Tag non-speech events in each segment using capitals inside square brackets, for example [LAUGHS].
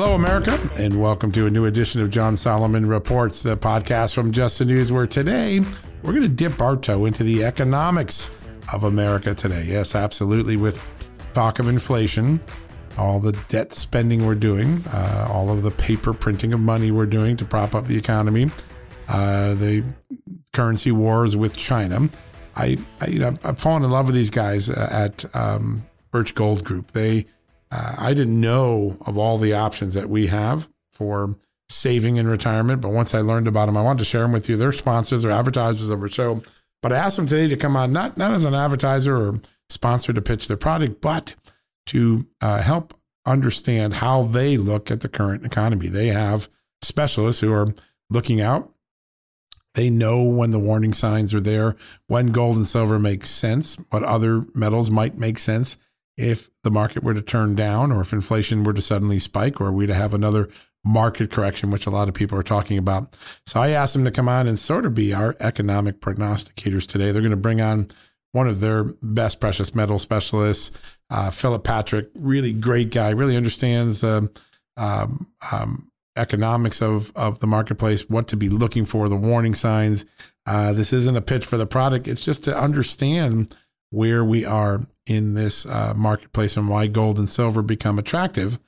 Hello, America, and welcome to a new edition of John Solomon Reports, the podcast from Just the News, where today we're going to dip our toe into the economics of America today. Yes, absolutely, with talk of inflation, all the debt spending we're doing, uh, all of the paper printing of money we're doing to prop up the economy, uh, the currency wars with China. I, I, you know, I've fallen in love with these guys uh, at um, Birch Gold Group. They uh, I didn't know of all the options that we have for saving in retirement, but once I learned about them, I wanted to share them with you. They're sponsors or advertisers of our show. But I asked them today to come on, not not as an advertiser or sponsor to pitch their product, but to uh, help understand how they look at the current economy. They have specialists who are looking out. They know when the warning signs are there, when gold and silver makes sense, what other metals might make sense if the market were to turn down or if inflation were to suddenly spike or we to have another market correction, which a lot of people are talking about. So I asked them to come on and sort of be our economic prognosticators today. They're going to bring on one of their best precious metal specialists, uh, Philip Patrick, really great guy, really understands uh, um, um, economics of, of the marketplace, what to be looking for, the warning signs. Uh, this isn't a pitch for the product. It's just to understand where we are in this uh, marketplace and why gold and silver become attractive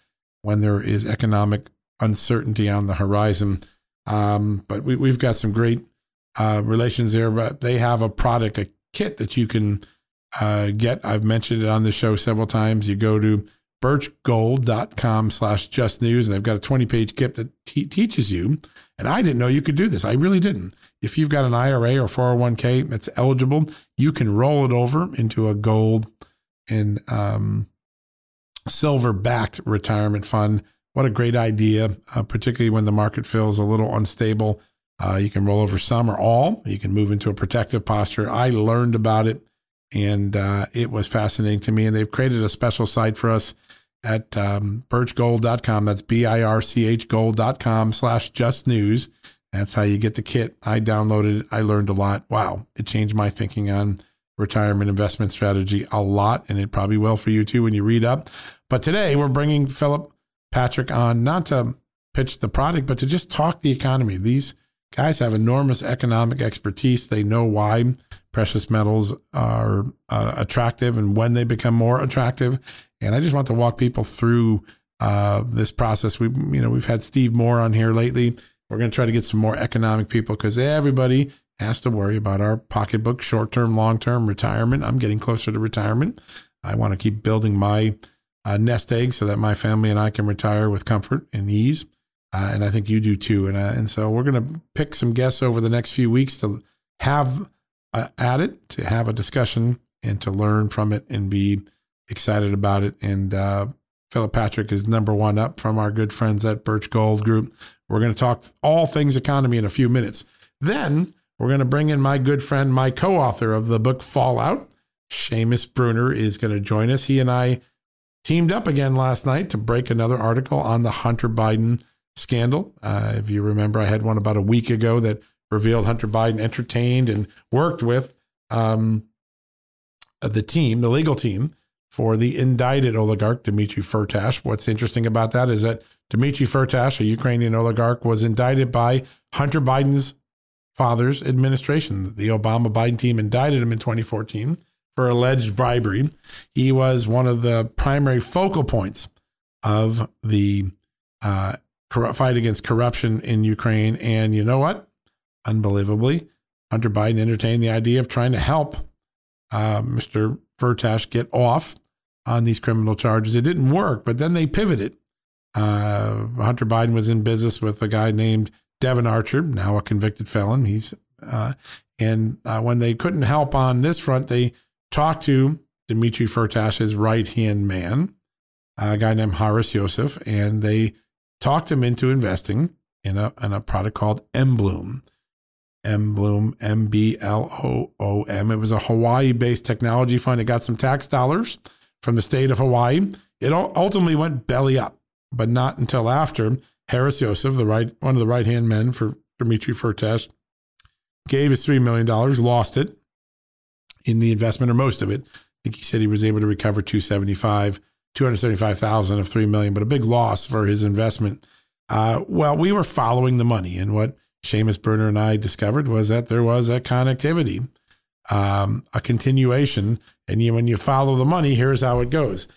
when there is economic uncertainty on the horizon. Um, but we, have got some great uh, relations there. But they have a product, a kit that you can uh, get. I've mentioned it on the show several times. You go to birchgold.com slash just news and they've got a 20 page kit that teaches you and i didn't know you could do this i really didn't if you've got an ira or 401k that's eligible you can roll it over into a gold and um, silver backed retirement fund what a great idea uh, particularly when the market feels a little unstable uh, you can roll over some or all you can move into a protective posture i learned about it and uh, it was fascinating to me and they've created a special site for us at um, birchgold.com. That's B I R C H gold.com slash just news. That's how you get the kit. I downloaded it. I learned a lot. Wow. It changed my thinking on retirement investment strategy a lot. And it probably will for you too when you read up. But today we're bringing Philip Patrick on not to pitch the product, but to just talk the economy. These guys have enormous economic expertise. They know why precious metals are uh, attractive and when they become more attractive. And I just want to walk people through uh, this process. We, you know, we've had Steve Moore on here lately. We're going to try to get some more economic people because everybody has to worry about our pocketbook, short term, long term, retirement. I'm getting closer to retirement. I want to keep building my uh, nest egg so that my family and I can retire with comfort and ease. Uh, and I think you do too. And uh, and so we're going to pick some guests over the next few weeks to have uh, at it, to have a discussion, and to learn from it and be excited about it. And uh, Philip Patrick is number one up from our good friends at Birch Gold Group. We're going to talk all things economy in a few minutes. Then we're going to bring in my good friend, my co-author of the book Fallout, Seamus Bruner, is going to join us. He and I teamed up again last night to break another article on the Hunter Biden scandal. Uh, if you remember, I had one about a week ago that revealed Hunter Biden entertained and worked with um, the team, the legal team for the indicted oligarch Dmitry Firtash. What's interesting about that is that Dmitry Firtash, a Ukrainian oligarch, was indicted by Hunter Biden's father's administration. The Obama Biden team indicted him in 2014 for alleged bribery. He was one of the primary focal points of the uh, fight against corruption in Ukraine. And you know what? Unbelievably, Hunter Biden entertained the idea of trying to help uh, Mr. Firtash get off on these criminal charges. It didn't work, but then they pivoted. Uh, Hunter Biden was in business with a guy named Devon Archer, now a convicted felon. He's uh, and uh, when they couldn't help on this front, they talked to Dmitry Firtash's right hand man, a guy named Haris Yosef, and they talked him into investing in a in a product called Mbloom. Mbloom, M B L O O M. It was a Hawaii based technology fund. It got some tax dollars from the state of Hawaii. It ultimately went belly up, but not until after Haris Yosef, the right one of the right hand men for Dmitry Firtash, gave his $3 million, lost it in the investment or most of it. I think he said he was able to recover 275, 275,000 of 3 million, but a big loss for his investment. Uh, well, we were following the money, and what Seamus Bruner and I discovered was that there was a connectivity, um, a continuation. And you, when you follow the money, here's how it goes.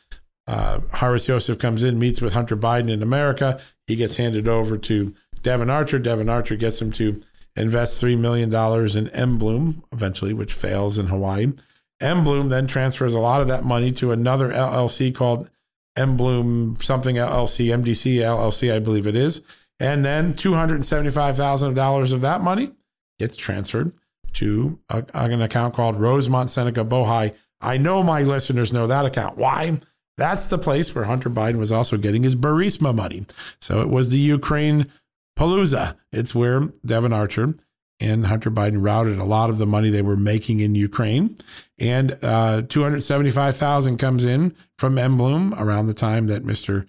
Uh, Haris Yosef comes in, meets with Hunter Biden in America. He gets handed over to Devon Archer. Devon Archer gets him to invest $3 million in Mbloom, eventually, which fails in Hawaii. Mbloom then transfers a lot of that money to another LLC called Mbloom something LLC, MDC LLC, I believe it is. And then $275,000 of that money gets transferred to a, an account called Rosemont Seneca Bohai. I know my listeners know that account. Why? That's the place where Hunter Biden was also getting his Burisma money. So it was the Ukraine Palooza. It's where Devon Archer and Hunter Biden routed a lot of the money they were making in Ukraine. And uh, 275,000 comes in from Mbloom around the time that Mr.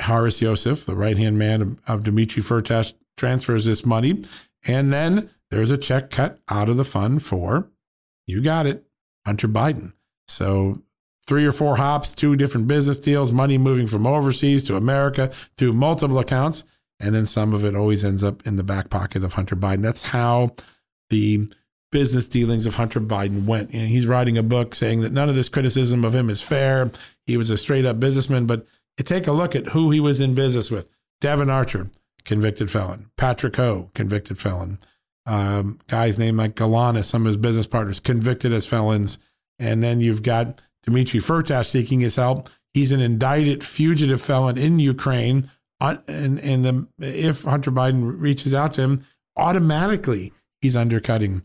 Haris Yosef, the right hand man of, of Dmitry Firtash, transfers this money. And then there's a check cut out of the fund for, you got it, Hunter Biden. So three or four hops, two different business deals, money moving from overseas to America through multiple accounts. And then some of it always ends up in the back pocket of Hunter Biden. That's how the business dealings of Hunter Biden went. And he's writing a book saying that none of this criticism of him is fair. He was a straight up businessman, but take a look at who he was in business with. Devon Archer, convicted felon. Patrick Ho, convicted felon. Um, guys named like Galanis, some of his business partners, convicted as felons. And then you've got Dmitry Firtash seeking his help. He's an indicted fugitive felon in Ukraine. Uh, and and the, if Hunter Biden reaches out to him, automatically he's undercutting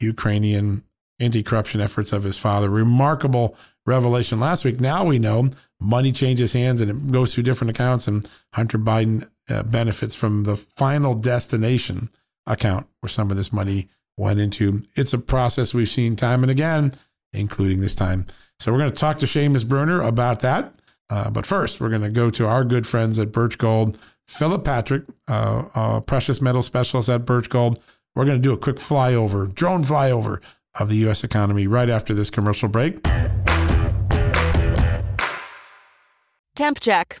Ukrainian anti-corruption efforts of his father. Remarkable revelation last week. Now we know money changes hands and it goes through different accounts, and Hunter Biden uh, benefits from the final destination account where some of this money went into. It's a process we've seen time and again, including this time. So we're going to talk to Seamus Bruner about that. Uh, but first, we're going to go to our good friends at Birch Gold. Philip Patrick, uh, precious metal specialist at Birch Gold. We're going to do a quick flyover, drone flyover of the U.S. economy right after this commercial break. Temp check.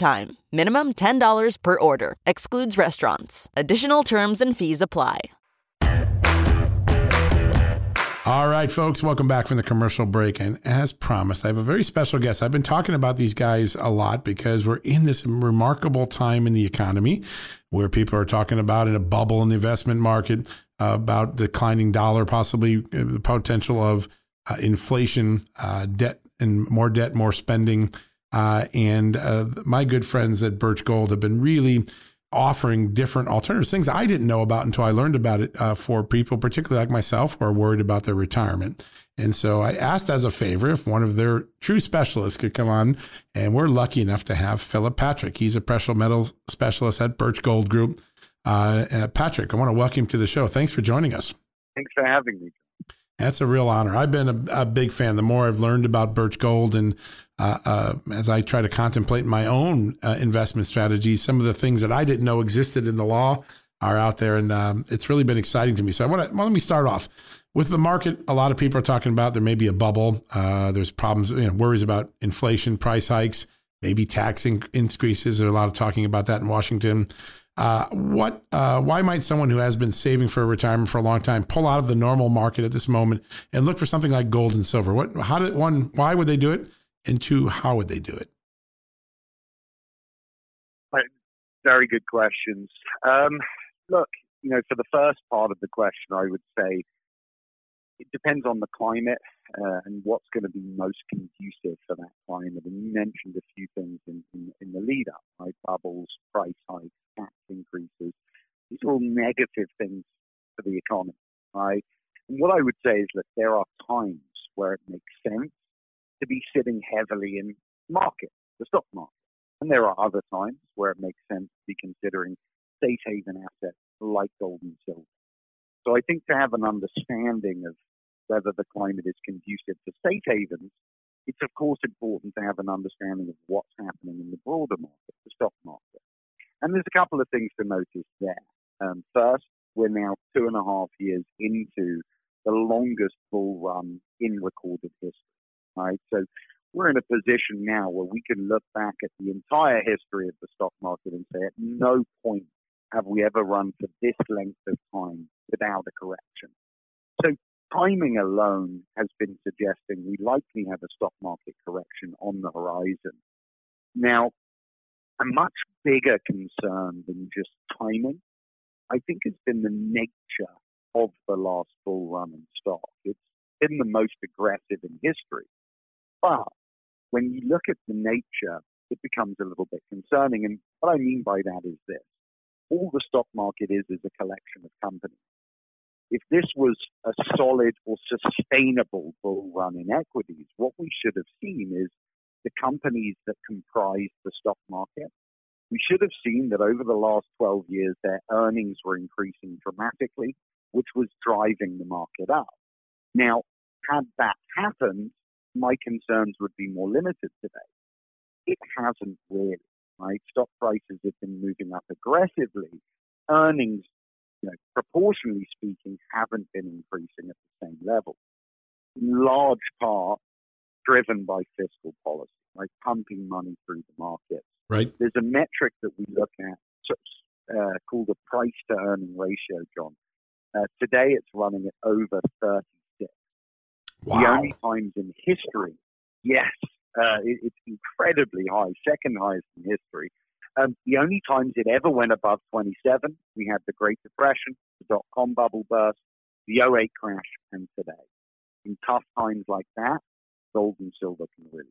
time. Minimum $10 per order. Excludes restaurants. Additional terms and fees apply. All right, folks, welcome back from the commercial break. And as promised, I have a very special guest. I've been talking about these guys a lot because we're in this remarkable time in the economy where people are talking about in a bubble in the investment market, uh, about declining dollar, possibly uh, the potential of uh, inflation, uh, debt, and more debt, more spending. Uh, and uh, my good friends at Birch Gold have been really offering different alternatives, things I didn't know about until I learned about it uh, for people, particularly like myself, who are worried about their retirement. And so I asked as a favor if one of their true specialists could come on. And we're lucky enough to have Philip Patrick. He's a precious metals specialist at Birch Gold Group. Uh, uh, Patrick, I want to welcome you to the show. Thanks for joining us. Thanks for having me. That's a real honor. I've been a, a big fan. The more I've learned about Birch Gold and uh, uh, as I try to contemplate my own uh, investment strategies, some of the things that I didn't know existed in the law are out there, and um, it's really been exciting to me. So I want to well, let me start off with the market. A lot of people are talking about there may be a bubble. Uh, there's problems, you know, worries about inflation, price hikes, maybe tax increases. There's a lot of talking about that in Washington. Uh, what? Why might someone who has been saving for retirement for a long time pull out of the normal market at this moment and look for something like gold and silver? What? How did one? Why would they do it? And two, how would they do it? Very good questions. Um, look, you know, for the first part of the question, I would say it depends on the climate uh, and what's going to be most conducive for that climate. And you mentioned a few things in, in, in the lead up, right? Bubbles, price hikes, tax increases. These are all negative things for the economy, right? And what I would say is that there are times where it makes sense to be sitting heavily in market, the stock market. And there are other times where it makes sense to be considering safe haven assets like gold and silver. So I think to have an understanding of whether the climate is conducive to safe havens, it's of course important to have an understanding of what's happening in the broader market, the stock market. And there's a couple of things to notice there. Um, first, we're now two and a half years into the longest bull run in recorded history, right? So we're in a position now where we can look back at the entire history of the stock market and say at no point have we ever run for this length of time without a correction. So timing alone has been suggesting we likely have a stock market correction on the horizon. Now, a much bigger concern than just timing, I think, has been the nature of the last bull run in stock. It's been the most aggressive in history. But when you look at the nature, it becomes a little bit concerning. And what I mean by that is this all the stock market is is a collection of companies. If this was a solid or sustainable bull run in equities, what we should have seen is the companies that comprise the stock market. We should have seen that over the last 12 years, their earnings were increasing dramatically, which was driving the market up. Now, had that happened, my concerns would be more limited today. It hasn't really right? Stock prices have been moving up aggressively. Earnings, you know, proportionally speaking, haven't been increasing at the same level. In large part driven by fiscal policy, right? Pumping money through the markets. Right. There's a metric that we look at uh, called the price to earning ratio, John. Uh, today it's running at over 36. Wow. The only times in history, yes, uh, it, it's incredibly high, second highest in history. Um, the only times it ever went above 27, we had the Great Depression, the dot com bubble burst, the 08 crash, and today. In tough times like that, gold and silver can really.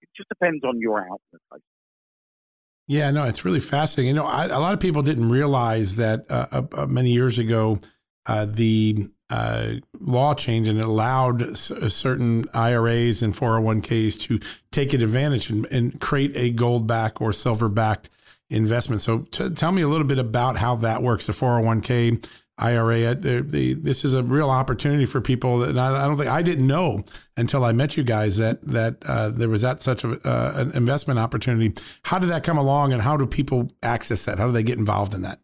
It just depends on your outlook. Yeah, no, it's really fascinating. You know, I, a lot of people didn't realize that uh, uh, uh many years ago, uh, the uh, law change and it allowed s- uh, certain IRAs and 401ks to take advantage and, and create a gold back or silver backed investment. So t- tell me a little bit about how that works. The 401k IRA, this is a real opportunity for people. And I, I, don't think I didn't know until I met you guys that that uh, there was that such a, uh, an investment opportunity. How did that come along, and how do people access that? How do they get involved in that?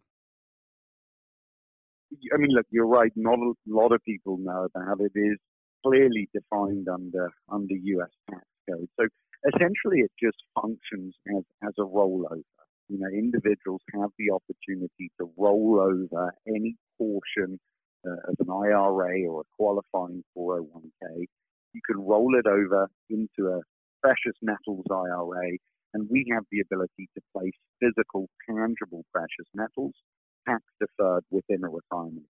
I mean, look, you're right. Not a lot of people know about it. It is clearly defined under under U.S. tax code. So essentially, it just functions as as a rollover. You know, individuals have the opportunity to roll over any portion uh, of an IRA or a qualifying 401k. You can roll it over into a precious metals IRA, and we have the ability to place physical, tangible precious metals tax deferred within a retirement.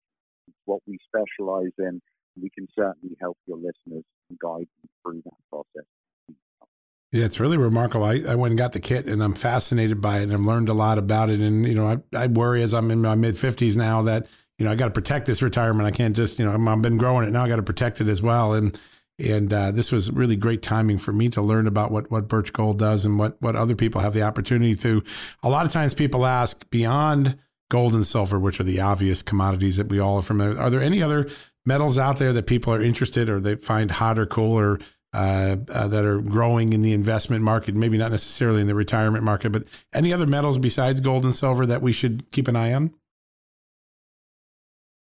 It's what we specialize in. We can certainly help your listeners and guide them through that process. Yeah, it's really remarkable. I, I went and got the kit and I'm fascinated by it and I've learned a lot about it. And, you know, I, I worry as I'm in my mid 50s now that, you know, I got to protect this retirement. I can't just, you know, I've been growing it now. I got to protect it as well. And and uh, this was really great timing for me to learn about what what Birch Gold does and what what other people have the opportunity to. A lot of times, people ask beyond gold and silver, which are the obvious commodities that we all are familiar. Are there any other metals out there that people are interested or they find hot or cool or uh, uh, that are growing in the investment market? Maybe not necessarily in the retirement market, but any other metals besides gold and silver that we should keep an eye on?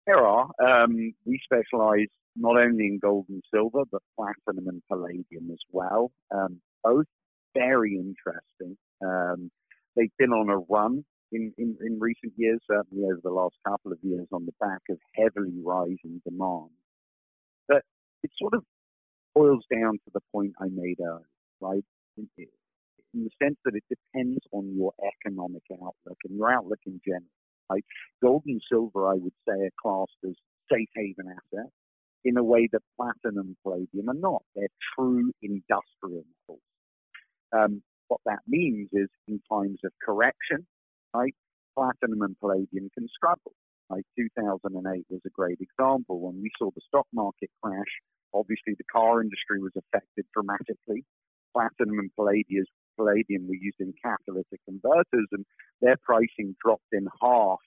There are. Um, we specialize not only in gold and silver, but platinum and palladium as well. Um, both very interesting. Um, they've been on a run in, in, in recent years, certainly over the last couple of years, on the back of heavily rising demand. But it sort of boils down to the point I made earlier, right? In, in the sense that it depends on your economic outlook and your outlook in general. Right? Gold and silver, I would say, are classed as safe haven assets in a way that platinum and palladium are not. They're true industrial metals. Um, what that means is in times of correction, right, platinum and palladium can struggle. Like 2008 was a great example. When we saw the stock market crash, obviously the car industry was affected dramatically. Platinum and palladium, palladium were used in catalytic converters, and their pricing dropped in half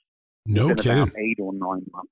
no in kidding. about eight or nine months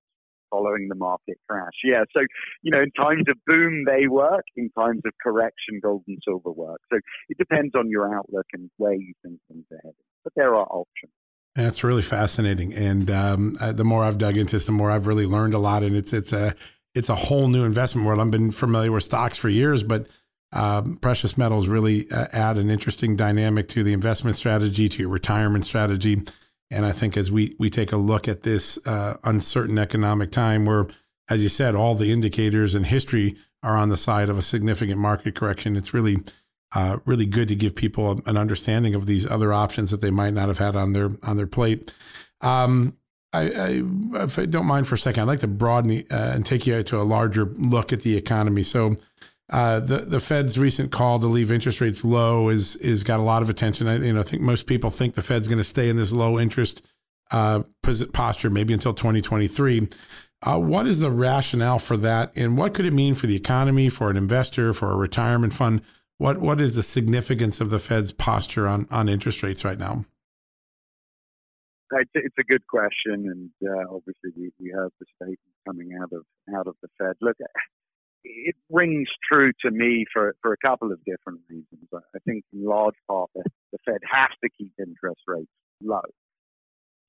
following the market crash. Yeah, so you know, in times of boom, they work. In times of correction, gold and silver work. So it depends on your outlook and where you think things are heading. But there are options. That's really fascinating, and um, uh, the more I've dug into this, the more I've really learned a lot. And it's it's a it's a whole new investment world. I've been familiar with stocks for years, but um, precious metals really uh, add an interesting dynamic to the investment strategy, to your retirement strategy. And I think as we we take a look at this uh, uncertain economic time, where, as you said, all the indicators and history are on the side of a significant market correction, it's really uh, really good to give people an understanding of these other options that they might not have had on their on their plate. Um, I, I, if I don't mind for a second, I'd like to broaden uh, and take you to a larger look at the economy. So, uh, the the Fed's recent call to leave interest rates low is is got a lot of attention. I you know think most people think the Fed's going to stay in this low interest uh, posture maybe until 2023. Uh, what is the rationale for that, and what could it mean for the economy, for an investor, for a retirement fund? What what is the significance of the Fed's posture on on interest rates right now? It's a good question, and uh, obviously we, we the statement coming out of out of the Fed. Look, it rings true to me for, for a couple of different reasons. I think in large part the, the Fed has to keep interest rates low.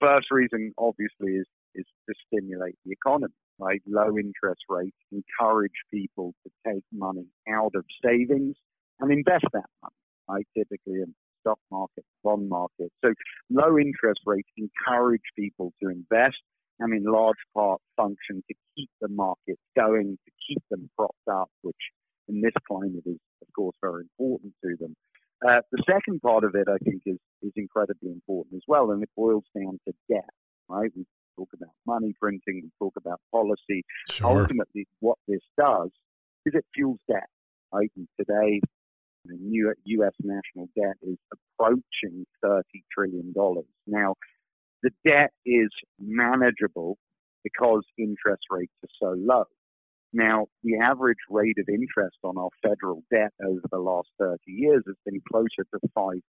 First reason, obviously, is is to stimulate the economy. Right, low interest rates encourage people to take money out of savings and invest that money, right? Typically in stock market, bond market. So low interest rates encourage people to invest and in large part function to keep the markets going, to keep them propped up, which in this climate is, of course, very important to them. Uh, the second part of it, I think, is, is incredibly important as well, and it boils down to debt, right? We talk about money printing, we talk about policy. Sure. Ultimately, what this does is it fuels debt, right? And today, the U.S. national debt is approaching $30 trillion. Now, the debt is manageable because interest rates are so low. Now, the average rate of interest on our federal debt over the last 30 years has been closer to 5%.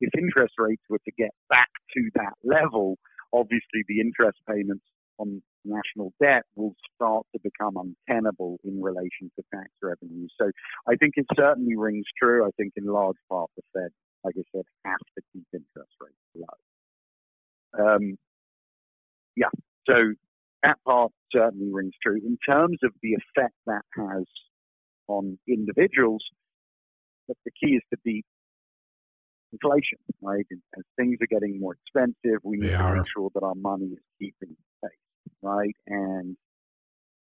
If interest rates were to get back to that level, obviously the interest payments on national debt will start to become untenable in relation to tax revenue. So I think it certainly rings true. I think in large part the Fed, like I said, has to keep interest rates low. Um, yeah, so that part certainly rings true. In terms of the effect that has on individuals, but the key is to beat inflation, right? As things are getting more expensive, we need They to are. make sure that our money is keeping right? And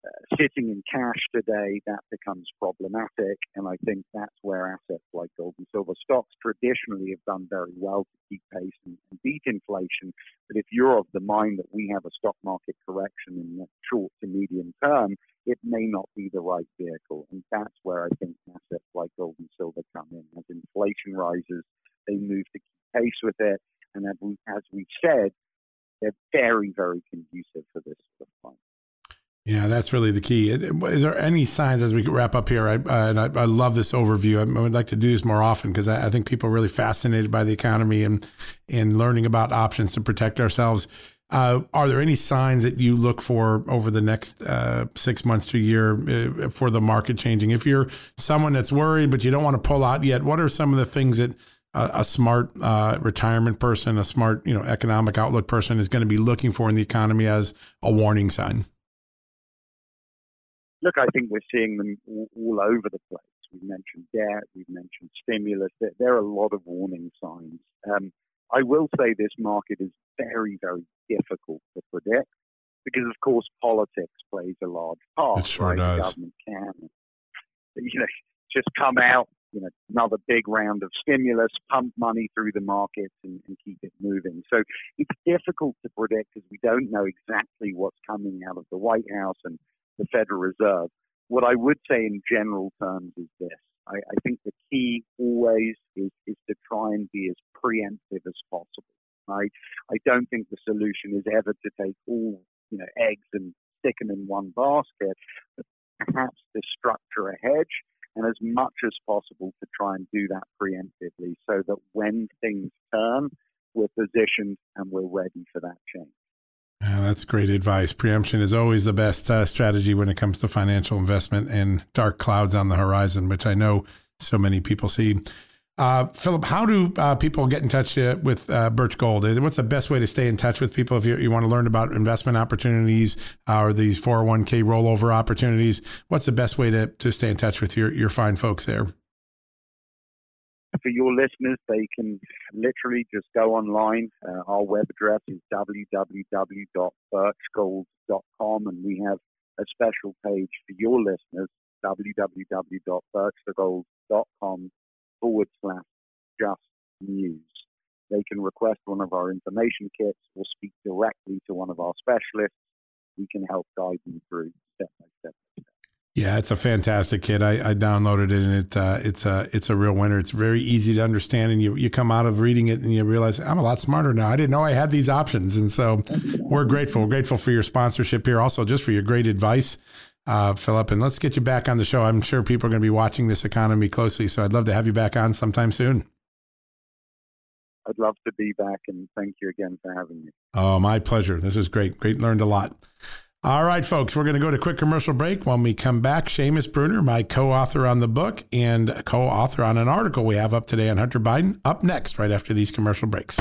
uh, sitting in cash today, that becomes problematic. And I think that's where assets like gold and silver stocks traditionally have done very well to keep pace and, and beat inflation. But if you're of the mind that we have a stock market correction in the short to medium term, it may not be the right vehicle. And that's where I think assets like gold and silver come in. As inflation rises, they move to keep pace with it. And as, we, as we've said, they're very, very conducive for this sort of time. Yeah, that's really the key. Is there any signs as we wrap up here? I, and I, I, love this overview. I, would like to do this more often because I, I, think people are really fascinated by the economy and and learning about options to protect ourselves. Uh, are there any signs that you look for over the next uh, six months to a year uh, for the market changing? If you're someone that's worried but you don't want to pull out yet, what are some of the things that a, a smart uh, retirement person, a smart you know economic outlook person is going to be looking for in the economy as a warning sign? look, I think we're seeing them all, over the place. We've mentioned debt, we've mentioned stimulus. There, there are a lot of warning signs. Um, I will say this market is very, very difficult to predict because, of course, politics plays a large part. It sure right? does. The government can, you know, just come out, you know, another big round of stimulus, pump money through the markets, and, and keep it moving. So it's difficult to predict because we don't know exactly what's coming out of the White House and the Federal Reserve. What I would say in general terms is this. I, I think the key always is, is to try and be as preemptive as possible. I, I don't think the solution is ever to take all you know eggs and stick them in one basket, but perhaps to structure a hedge and as much as possible to try and do that preemptively so that when things turn, we're positioned and we're ready for that change. Yeah, that's great advice. Preemption is always the best uh, strategy when it comes to financial investment and dark clouds on the horizon, which I know so many people see. Uh, Philip, how do uh, people get in touch uh, with uh, Birch Gold? What's the best way to stay in touch with people if you, you want to learn about investment opportunities uh, or these 401k rollover opportunities? What's the best way to, to stay in touch with your, your fine folks there? for your listeners, they can literally just go online. Uh, our web address is www.birchgold.com, and we have a special page for your listeners, www.birchgold.com forward slash just news. They can request one of our information kits or speak directly to one of our specialists. We can help guide them through step by step. Yeah, it's a fantastic kit. I, I downloaded it and it uh, it's a it's a real winner. It's very easy to understand, and you you come out of reading it and you realize I'm a lot smarter now. I didn't know I had these options, and so we're grateful. We're grateful for your sponsorship here, also just for your great advice, uh, Philip. And let's get you back on the show. I'm sure people are going to be watching this economy closely, so I'd love to have you back on sometime soon. I'd love to be back, and thank you again for having me. Oh, my pleasure. This is great. Great, learned a lot. All right, folks, we're going to go to quick commercial break. When we come back, Seamus Bruner, my co-author on the book and co-author on an article we have up today on Hunter Biden, up next right after these commercial breaks.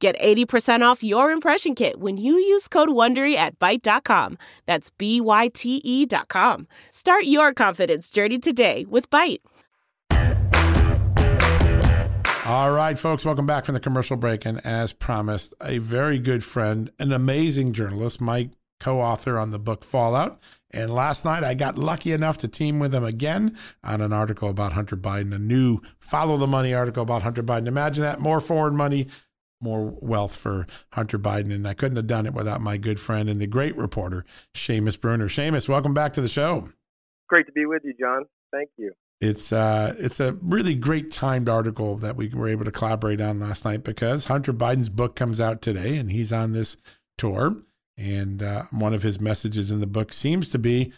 Get 80% off your impression kit when you use code WONDERY at Byte.com. That's B-Y-T-E dot com. Start your confidence journey today with Byte. All right, folks, welcome back from the commercial break. And as promised, a very good friend, an amazing journalist, Mike, co author on the book Fallout. And last night, I got lucky enough to team with him again on an article about Hunter Biden, a new follow the money article about Hunter Biden. Imagine that more foreign money, more wealth for Hunter Biden. And I couldn't have done it without my good friend and the great reporter, Seamus Bruner. Seamus, welcome back to the show. Great to be with you, John. Thank you it's uh, it's a really great timed article that we were able to collaborate on last night because Hunter Biden's book comes out today and he's on this tour. And uh, one of his messages in the book seems to be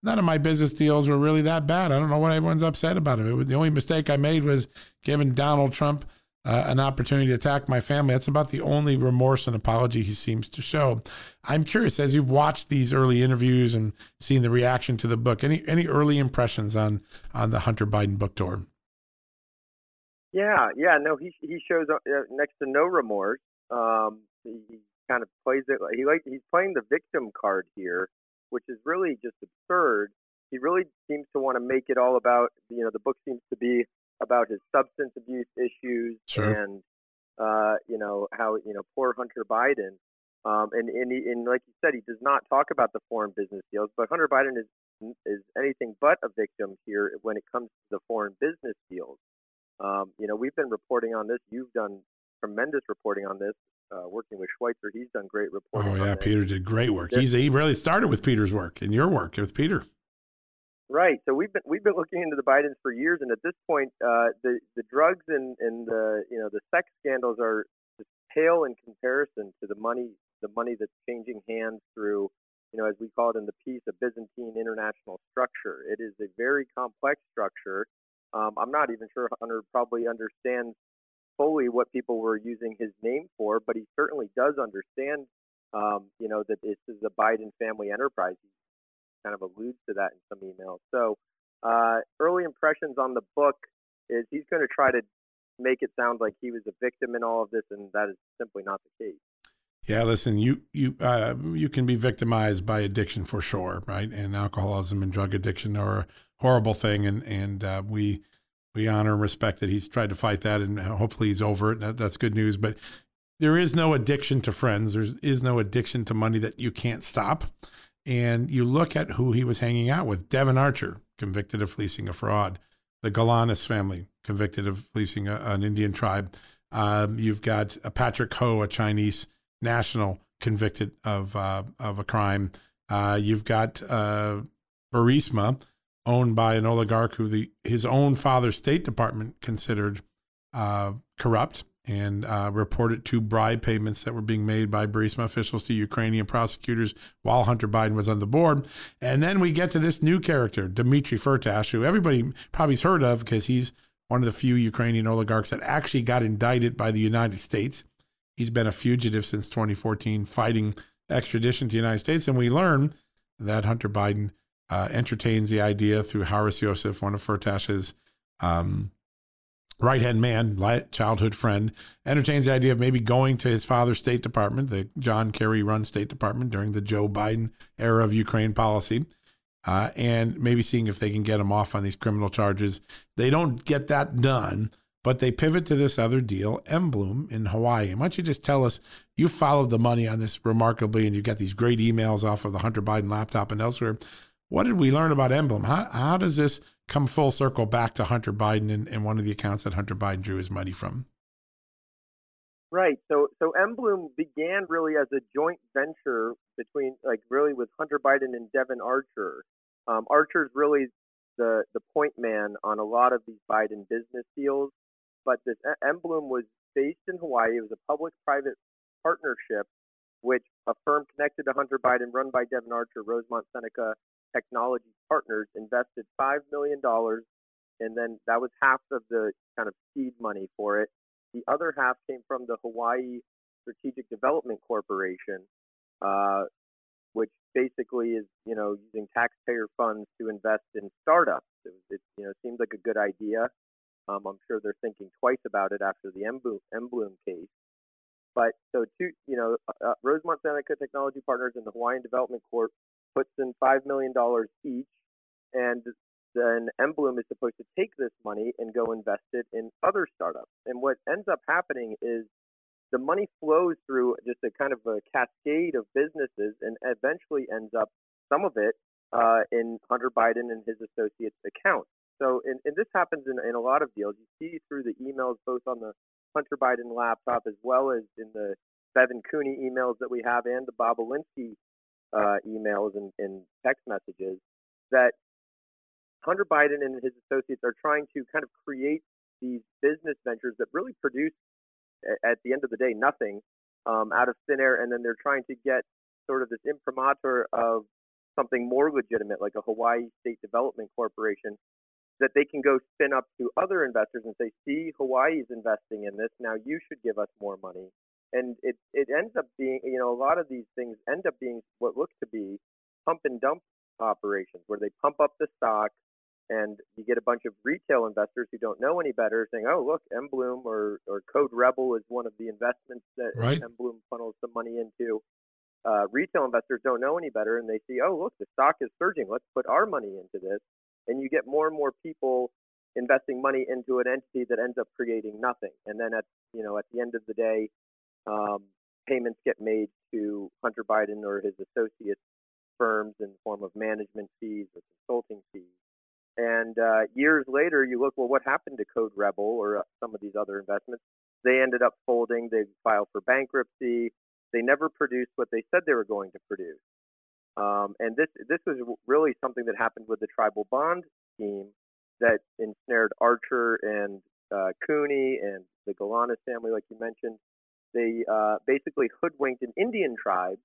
none of my business deals were really that bad. I don't know what everyone's upset about it. it was, the only mistake I made was giving Donald Trump uh, an opportunity to attack my family. That's about the only remorse and apology he seems to show. I'm curious, as you've watched these early interviews and seen the reaction to the book, any any early impressions on on the Hunter Biden book tour? Yeah, yeah, no, he he shows uh, next to no remorse. Um, he, he kind of plays it. He like he's playing the victim card here, which is really just absurd. He really seems to want to make it all about you know the book seems to be about his substance abuse issues sure. and uh, you know how you know poor Hunter Biden. Um, and, and, he, and like you said, he does not talk about the foreign business deals, but Hunter Biden is is anything but a victim here when it comes to the foreign business deals. Um, you know, we've been reporting on this. You've done tremendous reporting on this. Uh, working with Schweizer, he's done great reporting. Oh yeah, Peter did great work. He's he really started with Peter's work and your work with Peter. Right. So we've been we've been looking into the Bidens for years, and at this point, uh, the the drugs and and the you know the sex scandals are pale in comparison to the money the money that's changing hands through you know as we call it in the piece a Byzantine international structure. It is a very complex structure. Um, I'm not even sure Hunter probably understands fully what people were using his name for, but he certainly does understand um, you know that this is a Biden family enterprise. Kind of alludes to that in some emails. So uh, early impressions on the book is he's going to try to make it sound like he was a victim in all of this, and that is simply not the case. Yeah, listen, you you uh, you can be victimized by addiction for sure, right? And alcoholism and drug addiction are a horrible thing, and and uh, we we honor and respect that he's tried to fight that, and hopefully he's over it. That, that's good news. But there is no addiction to friends. There is no addiction to money that you can't stop. And you look at who he was hanging out with Devon Archer, convicted of fleecing a fraud, the Galanis family, convicted of fleecing a, an Indian tribe. Um, you've got Patrick Ho, a Chinese national, convicted of uh, of a crime. Uh, you've got uh, Burisma, owned by an oligarch who the his own father's State Department considered uh, corrupt and uh, reported two bribe payments that were being made by Burisma officials to Ukrainian prosecutors while Hunter Biden was on the board. And then we get to this new character, Dmitry Firtash, who everybody probably's heard of because he's one of the few Ukrainian oligarchs that actually got indicted by the United States. He's been a fugitive since 2014, fighting extradition to the United States. And we learn that Hunter Biden uh, entertains the idea through Haris Yosef, one of Firtash's um, right hand man, childhood friend, entertains the idea of maybe going to his father's State Department, the John Kerry run State Department during the Joe Biden era of Ukraine policy, uh, and maybe seeing if they can get him off on these criminal charges. They don't get that done, but they pivot to this other deal, Mbloom in Hawaii. Why don't you just tell us, you followed the money on this remarkably, and you got these great emails off of the Hunter Biden laptop and elsewhere. What did we learn about Mbloom? How, how does this come full circle back to Hunter Biden and, and one of the accounts that Hunter Biden drew his money from. Right. So so Mbloom began really as a joint venture between like really with Hunter Biden and Devon Archer. Um, Archer's really the the point man on a lot of these Biden business deals, but this Mbloom was based in Hawaii. It was a public-private partnership, which a firm connected to Hunter Biden, run by Devon Archer, Rosemont Seneca Technology Partners invested $5 million, and then that was half of the kind of seed money for it. The other half came from the Hawaii Strategic Development Corporation, uh, which basically is, you know, using taxpayer funds to invest in startups. It, it you know, seems like a good idea. Um, I'm sure they're thinking twice about it after the Mbloom case. But so two, you know, uh, Rosemont Seneca Technology Partners and the Hawaiian Development Corp puts in $5 million each, and then Mbloom is supposed to take this money and go invest it in other startups. And what ends up happening is the money flows through just a kind of a cascade of businesses and eventually ends up, some of it, uh, in Hunter Biden and his associates' accounts. So, and, and this happens in, in a lot of deals. You see through the emails, both on the Hunter Biden laptop as well as in the Bevan Cooney emails that we have and the Bob Alinsky uh, emails and, and text messages that Hunter Biden and his associates are trying to kind of create these business ventures that really produce, at the end of the day, nothing um, out of thin air, and then they're trying to get sort of this imprimatur of something more legitimate, like a Hawaii State Development Corporation, that they can go spin up to other investors and say, "See, Hawaii is investing in this. Now you should give us more money." And it it ends up being you know a lot of these things end up being what look to be pump and dump operations where they pump up the stock and you get a bunch of retail investors who don't know any better saying oh look Mbloom or or Code Rebel is one of the investments that right. Mbloom funnels some money into. Uh, retail investors don't know any better and they see oh look the stock is surging. Let's put our money into this. And you get more and more people investing money into an entity that ends up creating nothing. And then at you know at the end of the day um, payments get made to Hunter Biden or his associates firms in the form of management fees or consulting fees. And uh, years later, you look, well, what happened to Code Rebel or uh, some of these other investments? They ended up folding. They filed for bankruptcy. They never produced what they said they were going to produce. Um, and this this was really something that happened with the tribal bond scheme that ensnared Archer and uh, Cooney and the Galanis family, like you mentioned. They uh, basically hoodwinked an Indian tribe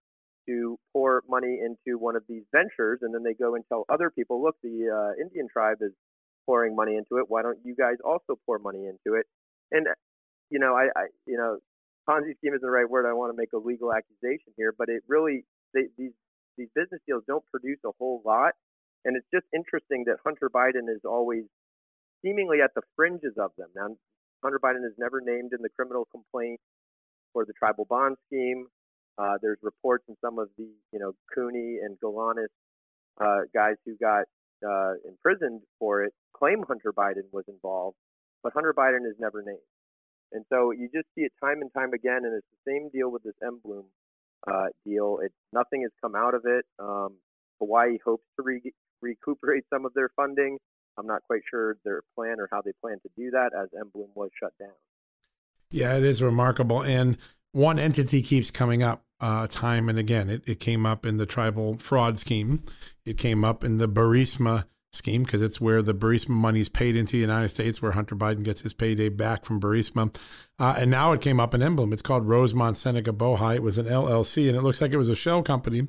to pour money into one of these ventures, and then they go and tell other people, look, the uh, Indian tribe is pouring money into it. Why don't you guys also pour money into it? And you know, I, I you know, Ponzi scheme isn't the right word. I want to make a legal accusation here, but it really they, these these business deals don't produce a whole lot, and it's just interesting that Hunter Biden is always seemingly at the fringes of them. Now, Hunter Biden is never named in the criminal complaint or the tribal bond scheme. Uh, there's reports in some of the, you know, Cooney and Galanis uh, guys who got uh, imprisoned for it claim Hunter Biden was involved, but Hunter Biden is never named. And so you just see it time and time again, and it's the same deal with this Mbloom uh, deal. It nothing has come out of it. Um, Hawaii hopes to re- recuperate some of their funding. I'm not quite sure their plan or how they plan to do that, as Mbloom was shut down. Yeah, it is remarkable, and one entity keeps coming up uh, time and again. It, it came up in the tribal fraud scheme. It came up in the Burisma scheme because it's where the Burisma money is paid into the United States, where Hunter Biden gets his payday back from Burisma. Uh, and now it came up an Mbloom. It's called Rosemont Seneca Bohai. It was an LLC, and it looks like it was a shell company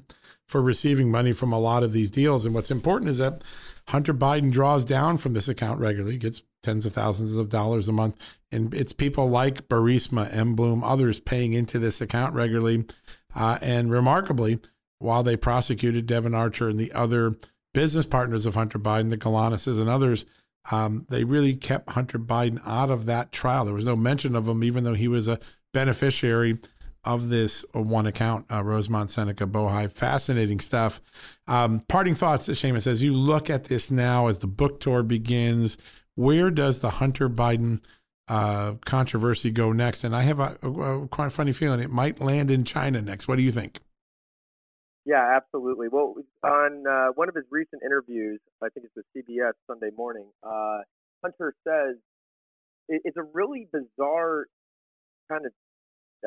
for receiving money from a lot of these deals. And what's important is that Hunter Biden draws down from this account regularly, gets tens of thousands of dollars a month. And it's people like Burisma, Mbloom, others paying into this account regularly. Uh, and remarkably, while they prosecuted Devon Archer and the other business partners of Hunter Biden, the Galanises and others, um, they really kept Hunter Biden out of that trial. There was no mention of him, even though he was a beneficiary of this one account, uh, Rosemont Seneca Bohai. Fascinating stuff. Um, parting thoughts, Seamus, as you look at this now as the book tour begins, where does the Hunter Biden uh, controversy go next? And I have a, a, a quite funny feeling it might land in China next. What do you think? Yeah, absolutely. Well, on uh, one of his recent interviews, I think it's with CBS Sunday Morning, uh, Hunter says it, it's a really bizarre kind of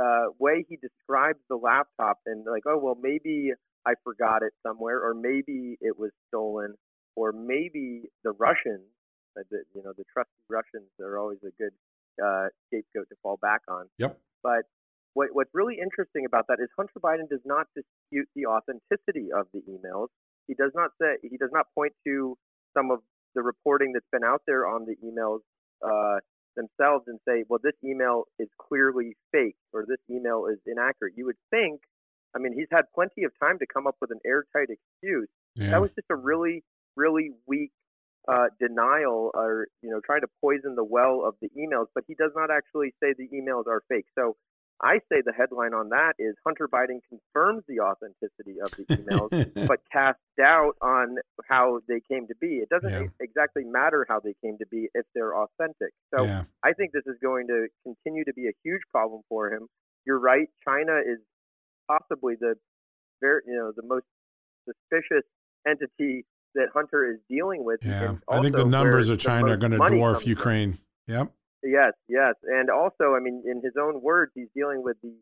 uh, way he describes the laptop, and like, oh well, maybe I forgot it somewhere, or maybe it was stolen, or maybe the Russians, the, you know, the trusty Russians are always a good uh, scapegoat to fall back on. Yep. But what, what's really interesting about that is Hunter Biden does not dispute the authenticity of the emails. He does not say he does not point to some of the reporting that's been out there on the emails uh, themselves and say, well, this email is clearly fake or this email is inaccurate. You would think, I mean, he's had plenty of time to come up with an airtight excuse. Yeah. That was just a really, really weak uh, denial or, you know, trying to poison the well of the emails, but he does not actually say the emails are fake. So I say the headline on that is Hunter Biden confirms the authenticity of the emails, [LAUGHS] but casts doubt on how they came to be. It doesn't yeah. exactly matter how they came to be if they're authentic. So yeah. I think this is going to continue to be a huge problem for him. You're right. China is possibly the very, you know, the most suspicious entity that Hunter is dealing with. Yeah, I think the numbers of China are going to dwarf Ukraine. From. Yep. Yes, yes, and also, I mean, in his own words, he's dealing with the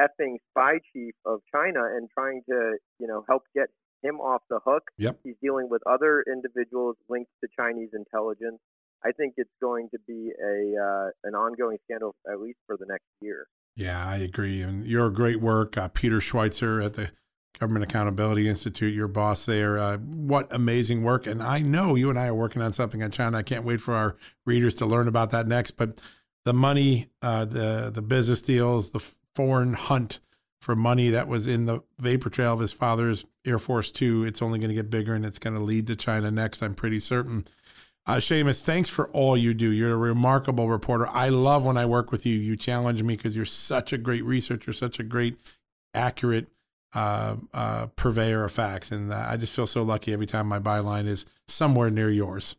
effing spy chief of China and trying to, you know, help get him off the hook. Yep. He's dealing with other individuals linked to Chinese intelligence. I think it's going to be a uh, an ongoing scandal at least for the next year. Yeah, I agree. And your great work, uh, Peter Schweizer at the Government Accountability Institute, your boss there. Uh, what amazing work. And I know you and I are working on something on China. I can't wait for our readers to learn about that next. But the money, uh, the, the business deals, the foreign hunt for money that was in the vapor trail of his father's Air Force Two, it's only going to get bigger and it's going to lead to China next, I'm pretty certain. Uh, Seamus, thanks for all you do. You're a remarkable reporter. I love when I work with you. You challenge me because you're such a great researcher, such a great, accurate uh, uh, purveyor of facts, and I just feel so lucky every time my byline is somewhere near yours.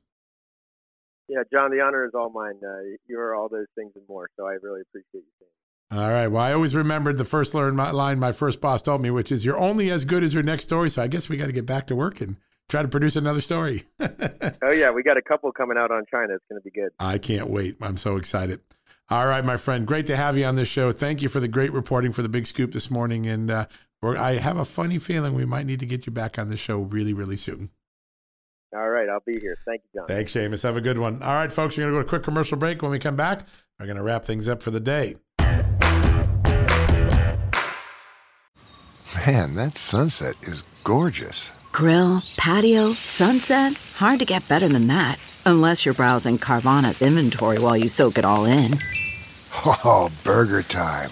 Yeah, John, the honor is all mine. Uh, you are all those things and more, so I really appreciate you saying. All right. Well, I always remembered the first line my first boss told me, which is, "You're only as good as your next story." So I guess we got to get back to work and try to produce another story. [LAUGHS] oh yeah, we got a couple coming out on China. It's going to be good. I can't wait. I'm so excited. All right, my friend. Great to have you on this show. Thank you for the great reporting for the big scoop this morning. And uh, I have a funny feeling we might need to get you back on the show really, really soon. All right, I'll be here. Thank you, John. Thanks, Seamus. Have a good one. All right, folks, we're going to go to a quick commercial break. When we come back, we're going to wrap things up for the day. Man, that sunset is gorgeous. Grill, patio, sunset. Hard to get better than that. Unless you're browsing Carvana's inventory while you soak it all in. Oh, burger time.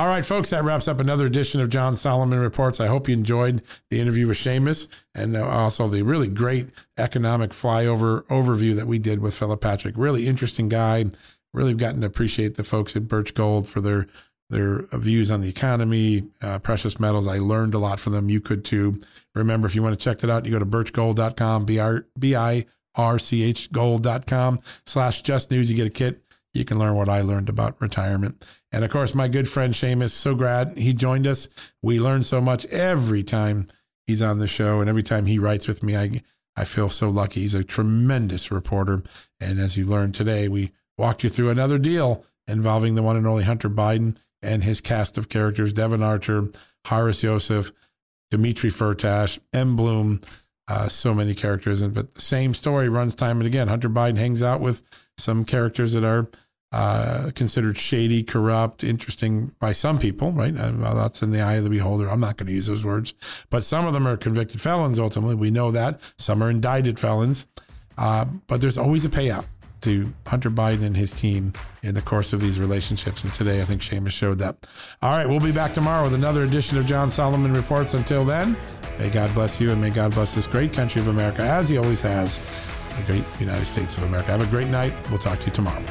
All right, folks, that wraps up another edition of John Solomon Reports. I hope you enjoyed the interview with Seamus and also the really great economic flyover overview that we did with Philip Patrick. Really interesting guy. Really gotten to appreciate the folks at Birch Gold for their their views on the economy, uh, precious metals. I learned a lot from them. You could too. Remember, if you want to check that out, you go to birchgold.com, B-I-R-C-H gold.com slash just news. You get a kit. You can learn what I learned about retirement. And of course, my good friend Seamus, so glad he joined us. We learn so much every time he's on the show, and every time he writes with me, I I feel so lucky. He's a tremendous reporter, and as you learned today, we walked you through another deal involving the one and only Hunter Biden and his cast of characters: Devon Archer, Haris Yosef, Dimitri Firtash, Mbloom. Uh, so many characters, and but the same story runs time and again. Hunter Biden hangs out with some characters that are uh, considered shady, corrupt, interesting by some people, right? Well, that's in the eye of the beholder. I'm not going to use those words, but some of them are convicted felons. Ultimately, we know that some are indicted felons, uh, but there's always a payout to Hunter Biden and his team in the course of these relationships. And today, I think Seamus showed that. All right, we'll be back tomorrow with another edition of John Solomon Reports. Until then, may God bless you and may God bless this great country of America, as He always has, the great United States of America. Have a great night. We'll talk to you tomorrow.